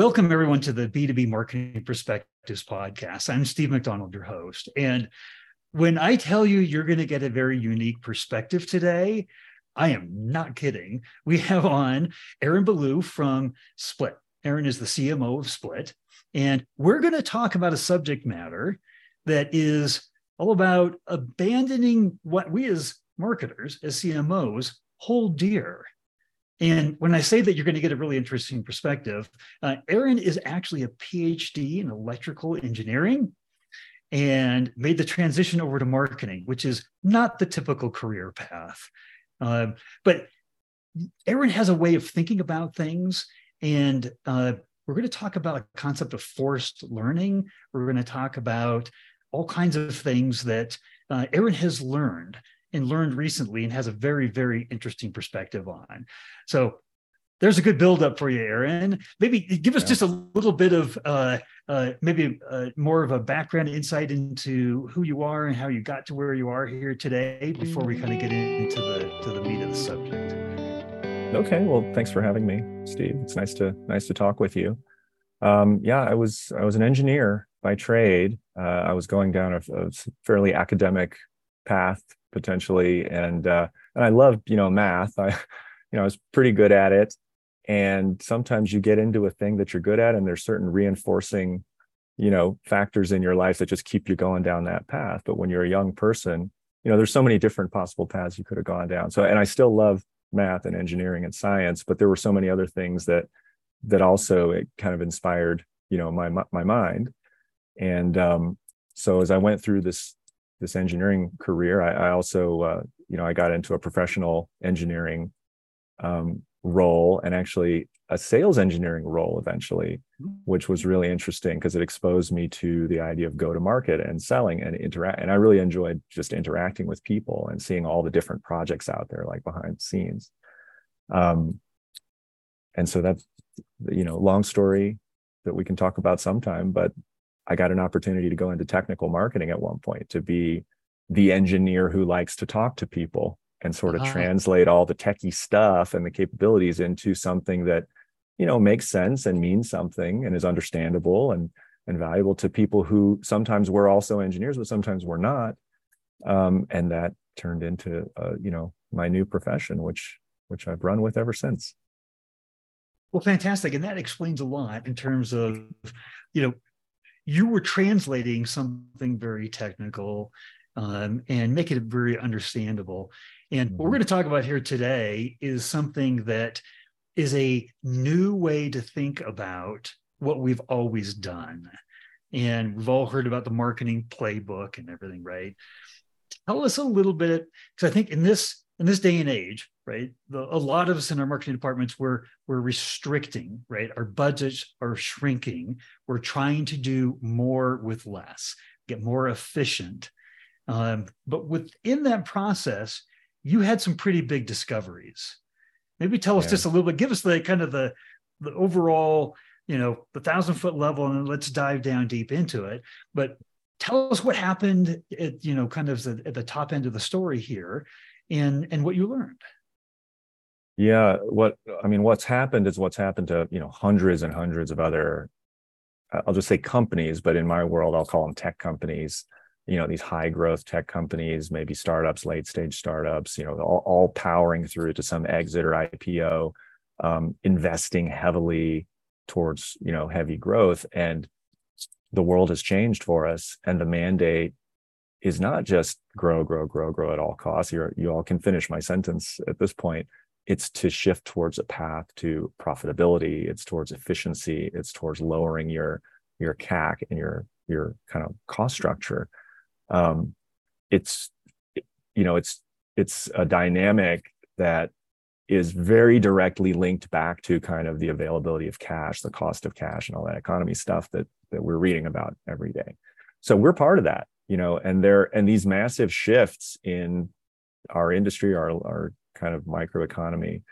Welcome, everyone, to the B2B Marketing Perspectives podcast. I'm Steve MacDonald, your host. And when I tell you you're going to get a very unique perspective today, I am not kidding. We have on Aaron Ballew from Split. Aaron is the CMO of Split. And we're going to talk about a subject matter that is all about abandoning what we as marketers, as CMOs, hold dear. And when I say that you're going to get a really interesting perspective, uh, Aaron is actually a PhD in electrical engineering and made the transition over to marketing, which is not the typical career path. Uh, but Aaron has a way of thinking about things. And uh, we're going to talk about a concept of forced learning. We're going to talk about all kinds of things that uh, Aaron has learned and learned recently and has a very, very interesting perspective on. So there's a good buildup for you, Aaron. Maybe give us yeah. just a little bit of uh, uh, maybe uh, more of a background insight into who you are and how you got to where you are here today before we kind of get into the to the meat of the subject. Okay, well, thanks for having me, Steve. It's nice to nice to talk with you. Um, yeah, I was I was an engineer by trade. Uh, I was going down a, a fairly academic path potentially. And uh, and I loved you know math. I you know I was pretty good at it. And sometimes you get into a thing that you're good at and there's certain reinforcing you know factors in your life that just keep you going down that path. But when you're a young person you know there's so many different possible paths you could have gone down. So and I still love math and engineering and science but there were so many other things that that also it kind of inspired you know my my mind. And um so as I went through this this engineering career, I, I also, uh, you know, I got into a professional engineering um, role and actually a sales engineering role eventually, which was really interesting because it exposed me to the idea of go to market and selling and interact. And I really enjoyed just interacting with people and seeing all the different projects out there, like behind the scenes. Um, and so that's, you know, long story that we can talk about sometime, but I got an opportunity to go into technical marketing at one point to be the engineer who likes to talk to people and sort of uh-huh. translate all the techie stuff and the capabilities into something that you know makes sense and means something and is understandable and and valuable to people who sometimes were also engineers but sometimes we're not. Um, and that turned into uh, you know my new profession which which I've run with ever since. Well fantastic. And that explains a lot in terms of you know you were translating something very technical um, and make it very understandable. And what we're mm-hmm. going to talk about here today is something that is a new way to think about what we've always done. And we've all heard about the marketing playbook and everything, right? Tell us a little bit, because I think in this in this day and age, right, the, a lot of us in our marketing departments we're we're restricting, right? Our budgets are shrinking. We're trying to do more with less, get more efficient. Um, but within that process, you had some pretty big discoveries. Maybe tell us yeah. just a little bit. Give us the kind of the the overall, you know, the thousand foot level, and let's dive down deep into it. But tell us what happened at you know kind of the, at the top end of the story here and and what you learned yeah what i mean what's happened is what's happened to you know hundreds and hundreds of other i'll just say companies but in my world i'll call them tech companies you know these high growth tech companies maybe startups late stage startups you know all, all powering through to some exit or ipo um, investing heavily towards you know heavy growth and the world has changed for us and the mandate is not just grow, grow, grow, grow at all costs. you you all can finish my sentence at this point. It's to shift towards a path to profitability. It's towards efficiency. It's towards lowering your your CAC and your your kind of cost structure. Um, it's you know it's it's a dynamic that is very directly linked back to kind of the availability of cash, the cost of cash, and all that economy stuff that that we're reading about every day. So we're part of that you know and there and these massive shifts in our industry our, our kind of microeconomy.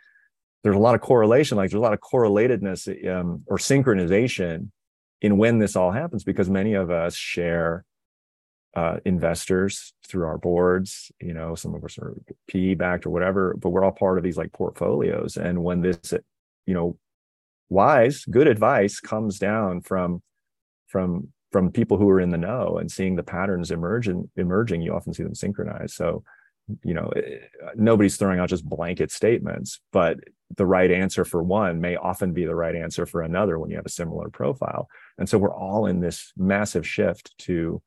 There's a lot of correlation like there's a lot of correlatedness um, or synchronization in when this all happens because many of us share uh, investors through our boards you know some of us are pe backed or whatever but we're all part of these like portfolios. And when this you know wise good advice comes down from from from people who are in the know and seeing the patterns emerging emerging you often see them synchronize so you know eh, nobody's throwing out just blanket statements but the right answer for one may often be the right answer for another when you have a similar profile. And so we're all in this massive shift to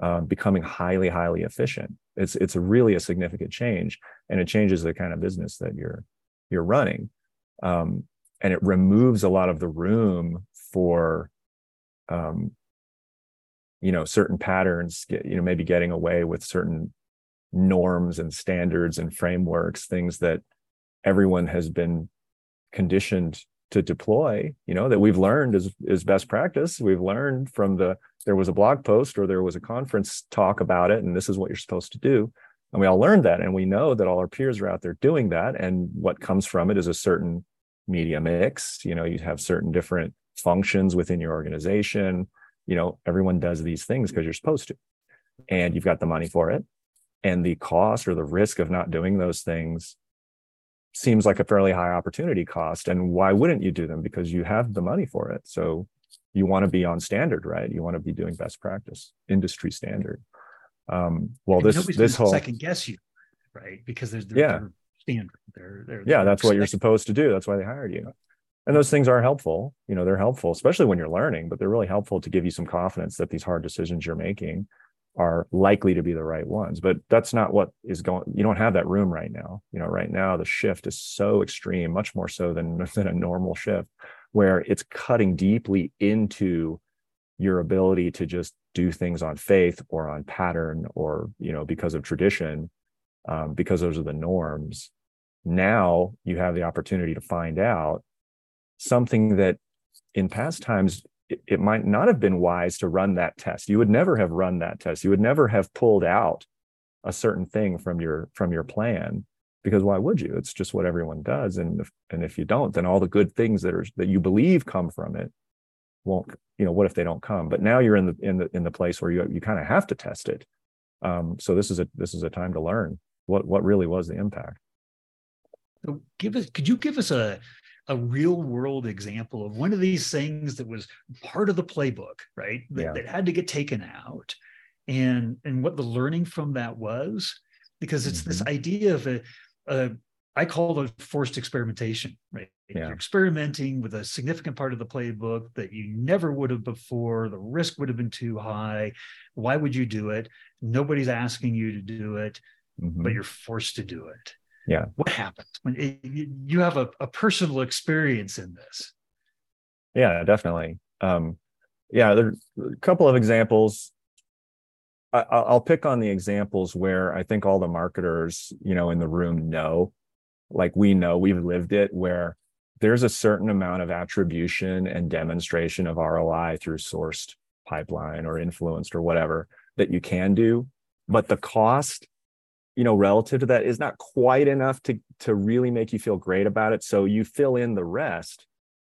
uh, becoming highly highly efficient. It's it's really a significant change and it changes the kind of business that you're you're running. Um, and it removes a lot of the room for um, you know certain patterns you know maybe getting away with certain norms and standards and frameworks things that everyone has been conditioned to deploy you know that we've learned is is best practice. We've learned from the there was a blog post or there was a conference talk about it and this is what you're supposed to do. And we all learned that and we know that all our peers are out there doing that and what comes from it is a certain media mix. You know you have certain different functions within your organization. You know everyone does these things because you're supposed to and you've got the money for it and the cost or the risk of not doing those things seems like a fairly high opportunity cost and why wouldn't you do them? Because you have the money for it. So you want to be on standard right? You want to be doing best practice industry standard. Um well and this this whole second guess you right? Because there's yeah. standard. They're, they're, yeah that's what you're supposed to do. That's why they hired you. And those things are helpful. You know they're helpful especially when you're learning but they're really helpful to give you some confidence that these hard decisions you're making are likely to be the right ones but that's not what is going you don't have that room right now. You know right now the shift is so extreme much more so than than a normal shift where it's cutting deeply into your ability to just do things on faith or on pattern or you know because of tradition um, because those are the norms. Now you have the opportunity to find out something that in past times it, it might not have been wise to run that test. You would never have run that test. You would never have pulled out a certain thing from your from your plan because why would you? It's just what everyone does, and if, and if you don't, then all the good things that are that you believe come from it won't. You know, what if they don't come? But now you're in the in the in the place where you you kind of have to test it. Um, so this is a this is a time to learn what what really was the impact. So give us, could you give us a a real world example of one of these things that was part of the playbook, right? That, yeah. that had to get taken out, and and what the learning from that was, because it's mm-hmm. this idea of a, a I call it forced experimentation, right? Yeah. You're experimenting with a significant part of the playbook that you never would have before. The risk would have been too high. Why would you do it? Nobody's asking you to do it, mm-hmm. but you're forced to do it yeah. What happens when it, you have a, a, personal experience in this? Yeah definitely. Um yeah there are a couple of examples. I, i'll pick on the examples where i think all the marketers you know in the room know. Like we know we've lived it where there's a certain amount of attribution and demonstration of roi through sourced pipeline or influenced or whatever that you can do but the cost you know relative to that is not quite enough to to really make you feel great about it. So you fill in the rest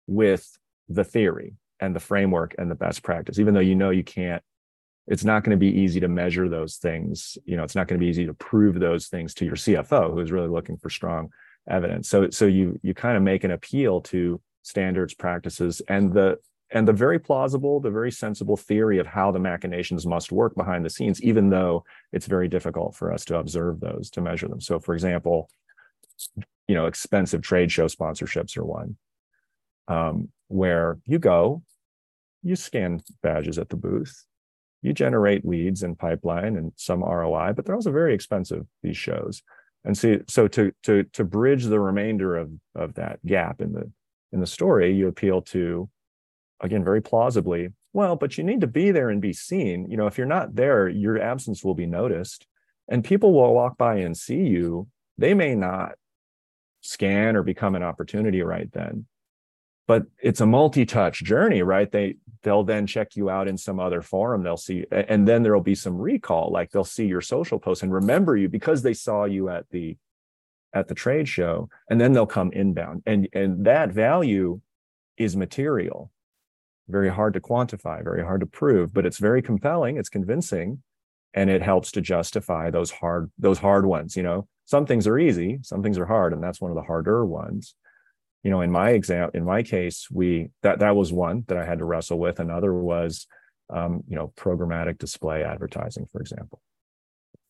with the theory and the framework and the best practice even though you know you can't it's not going to be easy to measure those things. You know it's not going to be easy to prove those things to your cfo who's really looking for strong evidence. So so you you kind of make an appeal to standards practices and the and the very plausible, the very sensible theory of how the machinations must work behind the scenes, even though it's very difficult for us to observe those, to measure them. So, for example, you know, expensive trade show sponsorships are one um, where you go, you scan badges at the booth, you generate leads and pipeline and some ROI, but they're also very expensive, these shows. And so, so to to to bridge the remainder of of that gap in the in the story, you appeal to again, very plausibly, well, but you need to be there and be seen. You know, if you're not there, your absence will be noticed and people will walk by and see you. They may not scan or become an opportunity right then. But it's a multi-touch journey, right? They they'll then check you out in some other forum. They'll see, and then there'll be some recall, like they'll see your social post and remember you because they saw you at the at the trade show, and then they'll come inbound. And and that value is material very hard to quantify, very hard to prove, but it's very compelling, it's convincing, and it helps to justify those hard those hard ones, you know. Some things are easy, some things are hard, and that's one of the harder ones. you know in my exam in my case we that that was one that i had to wrestle with another was um, you know programmatic display advertising for example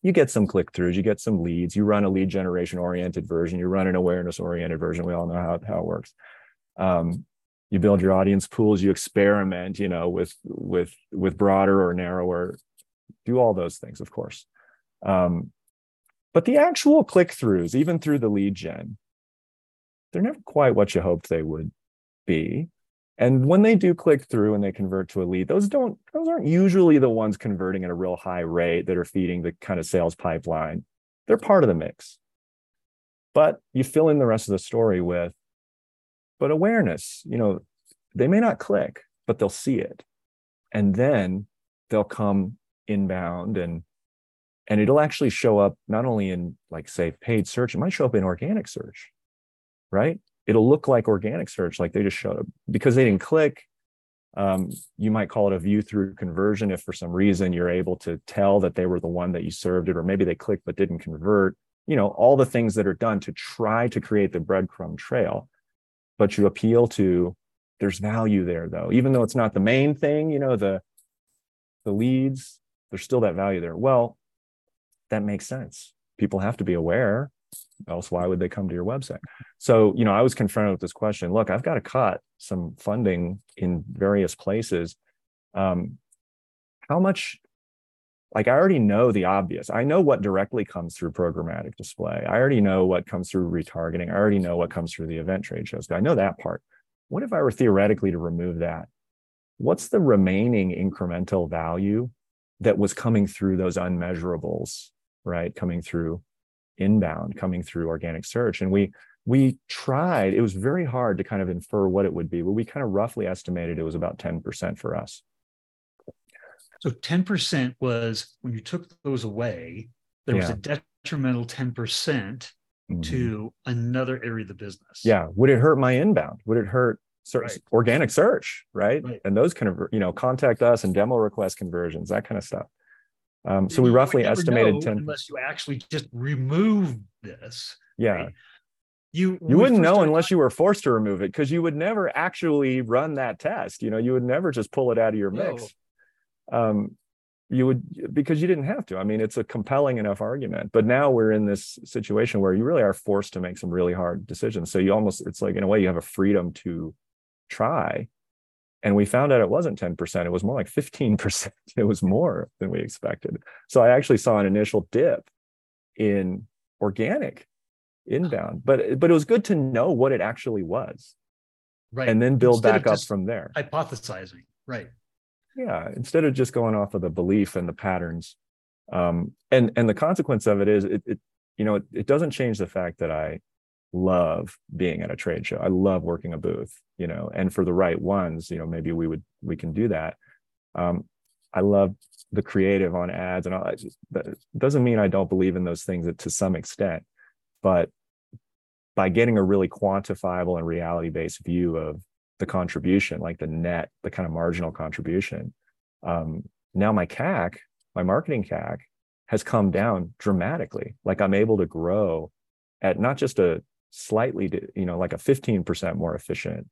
you get some click throughs you get some leads you run a lead generation oriented version you run an awareness oriented version we all know how, how it works um, you build your audience pools you experiment you know with with with broader or narrower do all those things of course. Um, but the actual click throughs even through the lead gen they're never quite what you hoped they would be. And when they do click through and they convert to a lead those don't those aren't usually the ones converting at a real high rate that are feeding the kind of sales pipeline. They're part of the mix. But you fill in the rest of the story with but awareness you know they may not click but they'll see it. And then they'll come inbound and and it'll actually show up not only in like say paid search it might show up in organic search right? It'll look like organic search like they just showed up because they didn't click. Um, you might call it a view through conversion if for some reason you're able to tell that they were the one that you served it or maybe they clicked but didn't convert. You know all the things that are done to try to create the breadcrumb trail but you appeal to there's value there though. Even though it's not the main thing you know the the leads there's still that value there. Well that makes sense. People have to be aware else why would they come to your website? So you know i was confronted with this question. Look i've got to cut some funding in various places. Um, how much like i already know the obvious. I know what directly comes through programmatic display. I already know what comes through retargeting. I already know what comes through the event trade shows i know that part. What if i were theoretically to remove that? What's the remaining incremental value that was coming through those unmeasurables right? Coming through inbound coming through organic search. And we we tried it was very hard to kind of infer what it would be but we kind of roughly estimated it was about 10% for us so 10% was when you took those away there yeah. was a detrimental 10% mm-hmm. to another area of the business yeah would it hurt my inbound would it hurt search, right. organic search right? right and those kind of you know contact us and demo request conversions that kind of stuff um, so we roughly estimated 10 unless you actually just remove this. Yeah. Right? You you wouldn't know unless you were forced to remove it because you would never actually run that test. You know, you would never just pull it out of your mix. Um, you would because you didn't have to. I mean, it's a compelling enough argument. But now we're in this situation where you really are forced to make some really hard decisions. So you almost it's like in a way you have a freedom to try and we found out it wasn't 10%, it was more like 15%. It was more than we expected. So I actually saw an initial dip in organic inbound, but but it was good to know what it actually was. Right. And then build instead back up from there. Hypothesizing. Right. Yeah. Instead of just going off of the belief and the patterns. Um, and and the consequence of it is it, it you know, it, it doesn't change the fact that I love being at a trade show. I love working a booth, you know, and for the right ones, you know, maybe we would we can do that. Um, I love the creative on ads and all that. That doesn't mean I don't believe in those things to some extent, but by getting a really quantifiable and reality based view of the contribution, like the net, the kind of marginal contribution, um, now my CAC, my marketing CAC, has come down dramatically. Like I'm able to grow at not just a slightly, you know, like a 15% more efficient,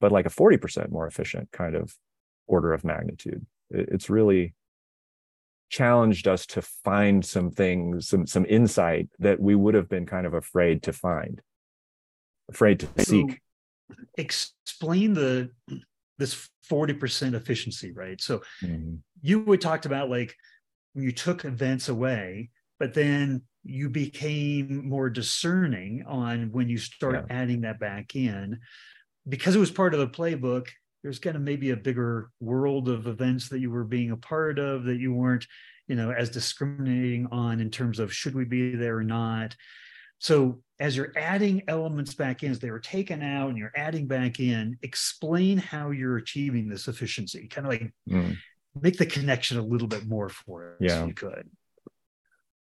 but like a 40% more efficient kind of order of magnitude. It's really challenged us to find some things, some some insight that we would have been kind of afraid to find, afraid to seek. Explain the this 40% efficiency, right? So mm-hmm. you would talked about like when you took events away, but then you became more discerning on when you start yeah. adding that back in because it was part of the playbook there's kind of maybe a bigger world of events that you were being a part of that you weren't you know as discriminating on in terms of should we be there or not so as you're adding elements back in as they were taken out and you're adding back in explain how you're achieving this efficiency. Kind of like mm. make the connection a little bit more for us yeah. if you could.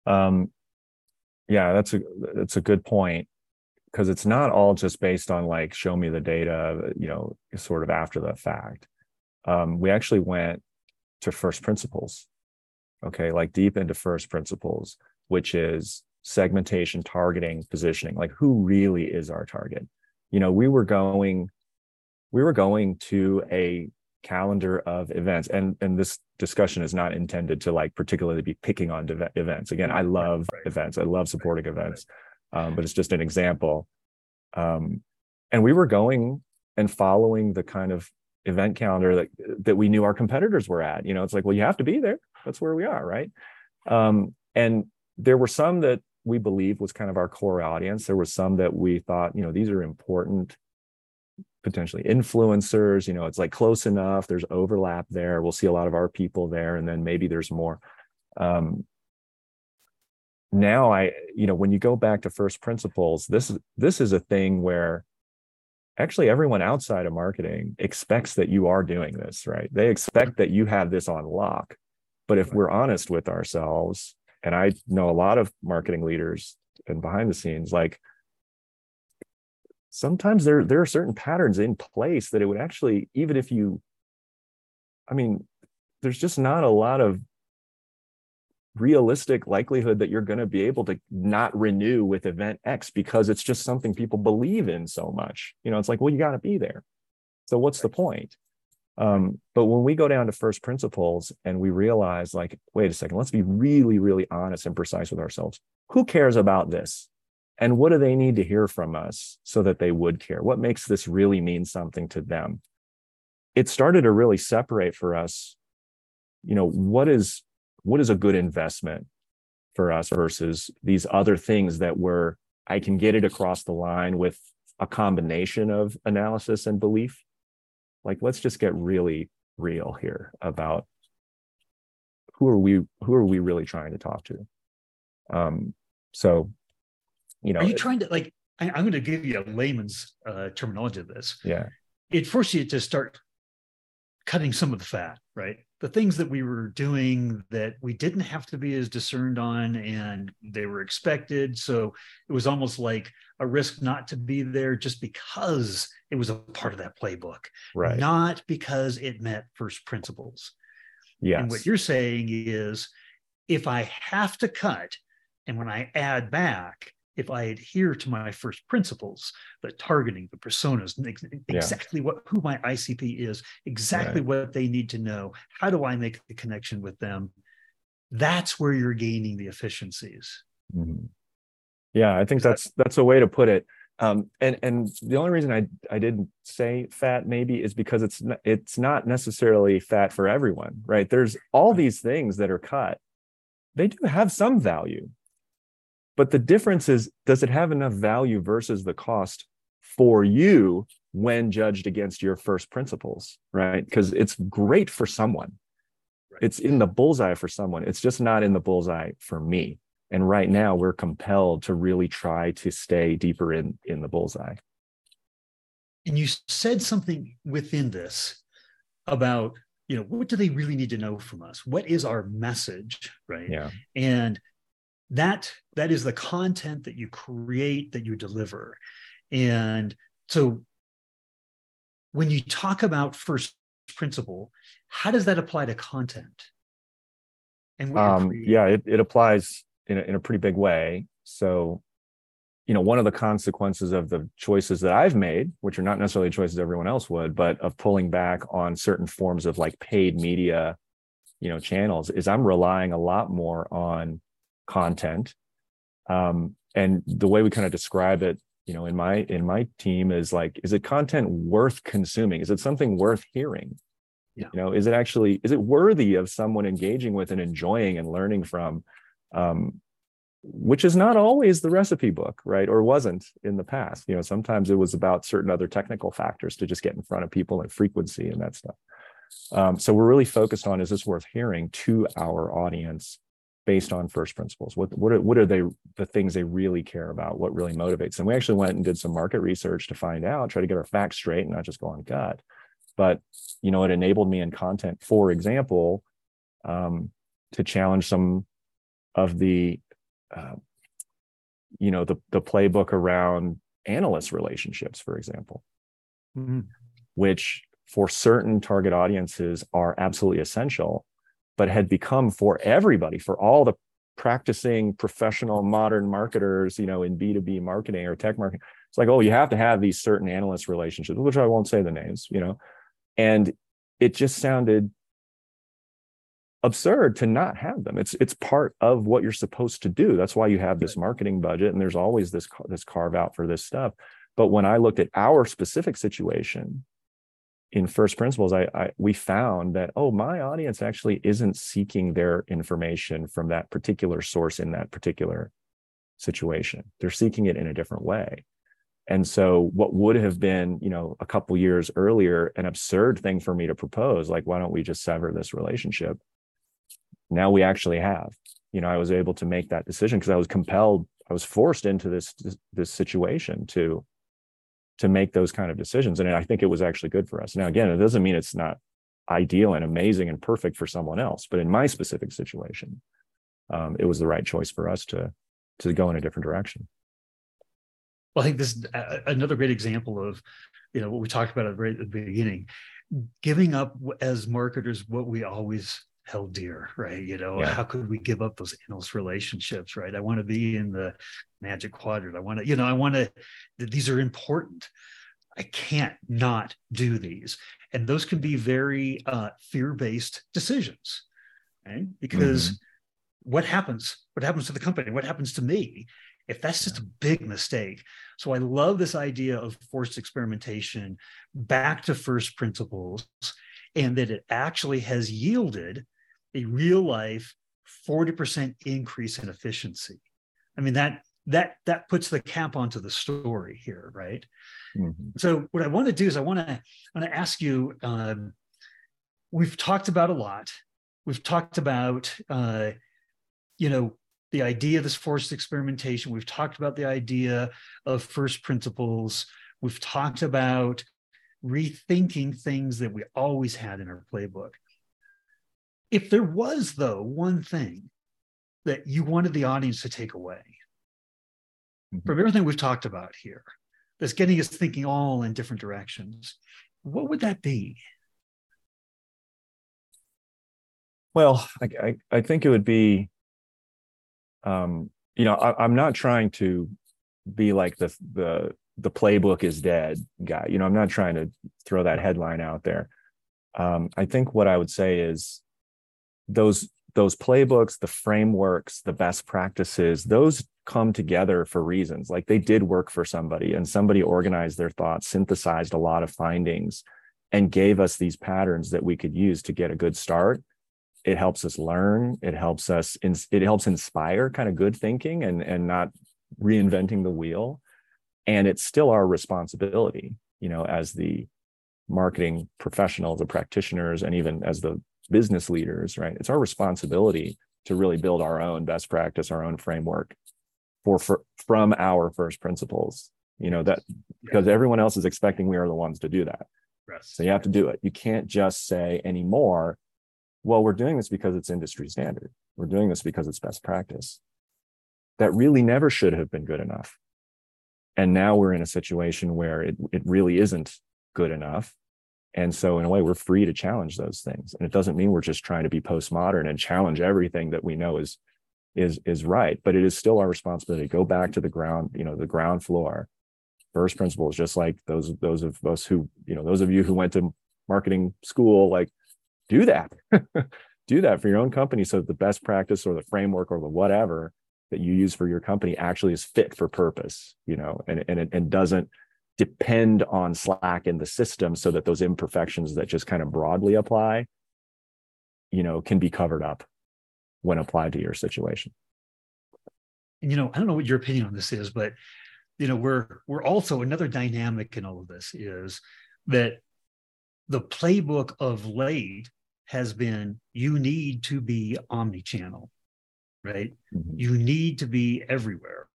Um yeah that's a that's a good point. Because it's not all just based on like show me the data you know sort of after the fact. Um, we actually went to first principles okay? Like deep into first principles which is segmentation targeting positioning like who really is our target? You know we were going we were going to a calendar of events and and this discussion is not intended to like particularly be picking on de- events. Again i love right, events. I love supporting right, events um, but it's just an example. Um, and we were going and following the kind of event calendar that that we knew our competitors were at. You know it's like well you have to be there. That's where we are right? Um, and there were some that we believe was kind of our core audience. There was some that we thought you know these are important potentially influencers you know it's like close enough there's overlap there we'll see a lot of our people there and then maybe there's more. Um, now i you know when you go back to first principles this this is a thing where actually everyone outside of marketing expects that you are doing this right? They expect that you have this on lock. But if we're honest with ourselves and i know a lot of marketing leaders and behind the scenes like sometimes there there are certain patterns in place that it would actually even if you i mean there's just not a lot of realistic likelihood that you're going to be able to not renew with event x because it's just something people believe in so much. You know it's like well you got to be there. So what's the point um, but when we go down to first principles and we realize like wait a second let's be really really honest and precise with ourselves. Who cares about this? And what do they need to hear from us so that they would care? What makes this really mean something to them? It started to really separate for us you know what is what is a good investment for us versus these other things that were i can get it across the line with a combination of analysis and belief like let's just get really real here about who are we who are we really trying to talk to? Um so you know are you trying to like I, am going to give you a layman's uh, terminology of this. Yeah. It forces you to start cutting some of the fat right? The things that we were doing that we didn't have to be as discerned on and they were expected. So it was almost like a risk not to be there just because it was a part of that playbook right. not because it met first principles. Yeah and what you're saying is if i have to cut and when i add back if I adhere to my first principles, the targeting, the personas, exactly yeah. what who my ICP is, exactly right. what they need to know, how do I make the connection with them? That's where you're gaining the efficiencies. Mm-hmm. Yeah, I think that's that's a way to put it. Um, and and the only reason I I didn't say fat maybe is because it's not, it's not necessarily fat for everyone, right? There's all these things that are cut. They do have some value but the difference is, does it have enough value versus the cost for you when judged against your first principles, right? Because it's great for someone. Right. It's in the bullseye for someone. It's just not in the bullseye for me. And right now we're compelled to really try to stay deeper in in the bullseye. And you said something within this about, you know, what do they really need to know from us? What is our message, right? Yeah. And that that is the content that you create that you deliver. And so when you talk about first principle how does that apply to content? And um, yeah it, it applies in a, in a pretty big way. So you know one of the consequences of the choices that i've made which are not necessarily choices everyone else would but of pulling back on certain forms of like paid media you know channels is i'm relying a lot more on content. Um, and the way we kind of describe it you know in my in my team is like is it content worth consuming? Is it something worth hearing? Yeah. you know is it actually is it worthy of someone engaging with and enjoying and learning from? Um, which is not always the recipe book right? Or wasn't in the past. You know sometimes it was about certain other technical factors to just get in front of people and frequency and that stuff. Um, so we're really focused on is this worth hearing to our audience based on first principles. What what are, what are they the things they really care about what really motivates them? We actually went and did some market research to find out try to get our facts straight and not just go on gut. But you know it enabled me in content for example um, to challenge some of the uh, you know the the playbook around analyst relationships for example. Mm-hmm. which for certain target audiences are absolutely essential but had become for everybody, for all the practicing professional modern marketers, you know, in B2B marketing or tech marketing. It's like, oh, you have to have these certain analyst relationships, which I won't say the names, you know. And it just sounded absurd to not have them. It's it's part of what you're supposed to do. That's why you have this marketing budget and there's always this this carve out for this stuff. But when I looked at our specific situation in first principles, I, I we found that oh, my audience actually isn't seeking their information from that particular source in that particular situation. They're seeking it in a different way. And so what would have been, you know, a couple years earlier an absurd thing for me to propose, like why don't we just sever this relationship? now we actually have you know i was able to make that decision because i was compelled i was forced into this this situation to to make those kind of decisions. And i think it was actually good for us. Now again it doesn't mean it's not ideal and amazing and perfect for someone else but in my specific situation um, it was the right choice for us to to go in a different direction. Well i think this is another great example of you know what we talked about at the beginning. Giving up as marketers what we always held dear, right? You know, yeah. how could we give up those analyst relationships, right? I want to be in the magic quadrant. I want to, you know, I want to, these are important. I can't not do these. And those can be very uh, fear based decisions, right? Because mm-hmm. what happens? What happens to the company? What happens to me? If that's just a big mistake. So I love this idea of forced experimentation back to first principles and that it actually has yielded a real life 40% increase in efficiency. I mean, that that that puts the cap onto the story here, right? Mm-hmm. So what I want to do is I want to I want to ask you. Um, we've talked about a lot. We've talked about uh, you know the idea of this forced experimentation. We've talked about the idea of first principles. We've talked about rethinking things that we always had in our playbook. If there was, though, one thing that you wanted the audience to take away mm-hmm. from everything we've talked about here, that's getting us thinking all in different directions, what would that be? Well, I, I, I think it would be, um, you know, I, I'm not trying to be like the the the playbook is dead guy. You know, I'm not trying to throw that headline out there. Um, I think what I would say is those those playbooks the frameworks the best practices those come together for reasons. Like they did work for somebody and somebody organized their thoughts synthesized a lot of findings and gave us these patterns that we could use to get a good start. It helps us learn. It helps us it helps inspire kind of good thinking and and not reinventing the wheel. And it's still our responsibility you know as the marketing professionals the practitioners and even as the business leaders, right? It's our responsibility to really build our own best practice, our own framework for, for from our first principles. You know that because everyone else is expecting we are the ones to do that. Yes. So you have to do it. You can't just say anymore, well, we're doing this because it's industry standard. We're doing this because it's best practice. That really never should have been good enough. And now we're in a situation where it, it really isn't good enough. And so, in a way, we're free to challenge those things. And it doesn't mean we're just trying to be postmodern and challenge everything that we know is is is right. But it is still our responsibility to go back to the ground, you know, the ground floor, first principles, just like those those of us who, you know, those of you who went to marketing school, like do that. do that for your own company so that the best practice or the framework or the whatever that you use for your company actually is fit for purpose, you know, and and and doesn't depend on slack in the system so that those imperfections that just kind of broadly apply you know can be covered up when applied to your situation. And you know i don't know what your opinion on this is but you know we're we're also another dynamic in all of this is that the playbook of late has been you need to be omni-channel right? Mm-hmm. you need to be everywhere.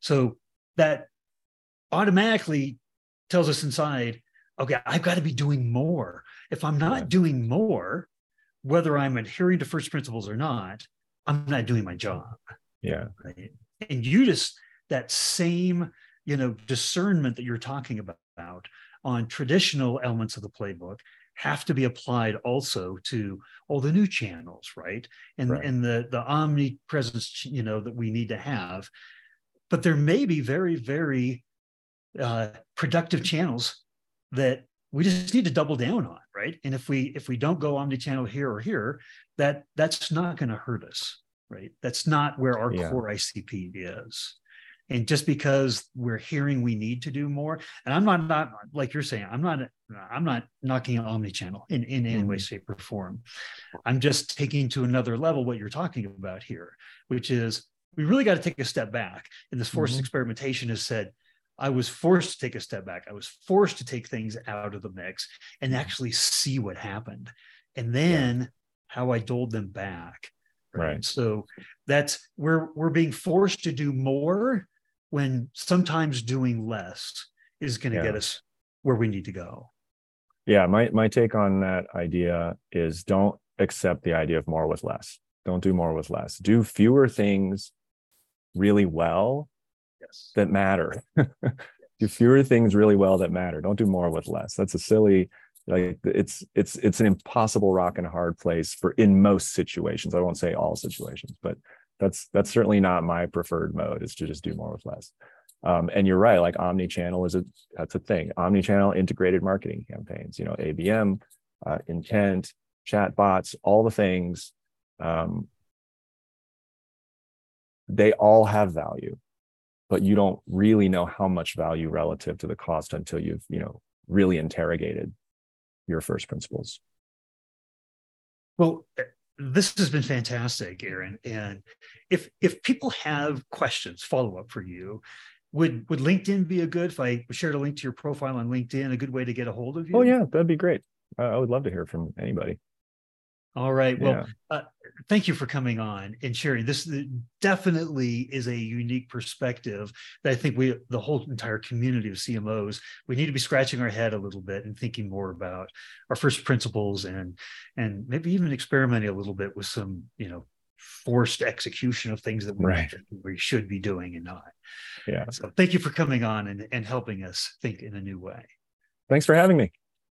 So that automatically tells us inside, okay, I've got to be doing more. If I'm not doing more, whether I'm adhering to first principles or not, I'm not doing my job. Yeah. Right. And you just that same, you know, discernment that you're talking about on traditional elements of the playbook have to be applied also to all the new channels, right? And Right. and the the omnipresence, you know, that we need to have. But there may be very, very uh, productive channels that we just need to double down on, right? And if we if we don't go omni-channel here or here, that that's not going to hurt us, right? That's not where our Yeah. core ICP is. And just because we're hearing we need to do more, and I'm not not like you're saying, I'm not I'm not knocking omni-channel in, in any way, Mhm. shape, or form. I'm just taking to another level what you're talking about here, which is we really got to take a step back. And this forced Mhm. experimentation has said, I was forced to take a step back. I was forced to take things out of the mix and mm. actually see what happened. And then how I doled them back. Right. So that's we're we're being forced to do more when sometimes doing less is going to Yeah. get us where we need to go. Yeah, my my take on that idea is don't accept the idea of more with less. Don't do more with less. Do fewer things really well Yes. that matter. do fewer things really well that matter. Don't do more with less. That's a silly like it's it's it's an impossible rock and a hard place for in most situations. I won't say all situations, but that's that's certainly not my preferred mode is to just do more with less. Um, and you're right, like omni-channel is a that's a thing. Omni-channel integrated marketing campaigns, you know, ABM, uh, intent, chat bots, all the things. Um, they all have value, but you don't really know how much value relative to the cost until you've, you know, really interrogated your first principles. Well, eh, this has been fantastic, Aaron. And if if people have questions, follow up for you, would would LinkedIn be a good? If I shared a link to your profile on LinkedIn, a good way to get a hold of you? Oh yeah, that'd be great. I I would love to hear from anybody. All right. Well, Yeah. uh, thank you for coming on and sharing. This uh, definitely is a unique perspective that I think we, the whole entire community of CMOs, we need to be scratching our head a little bit and thinking more about our first principles and and maybe even experimenting a little bit with some, you know, forced execution of things that we, Right. we should be doing and not. Yeah. So thank you for coming on and, and helping us think in a new way. Thanks for having me.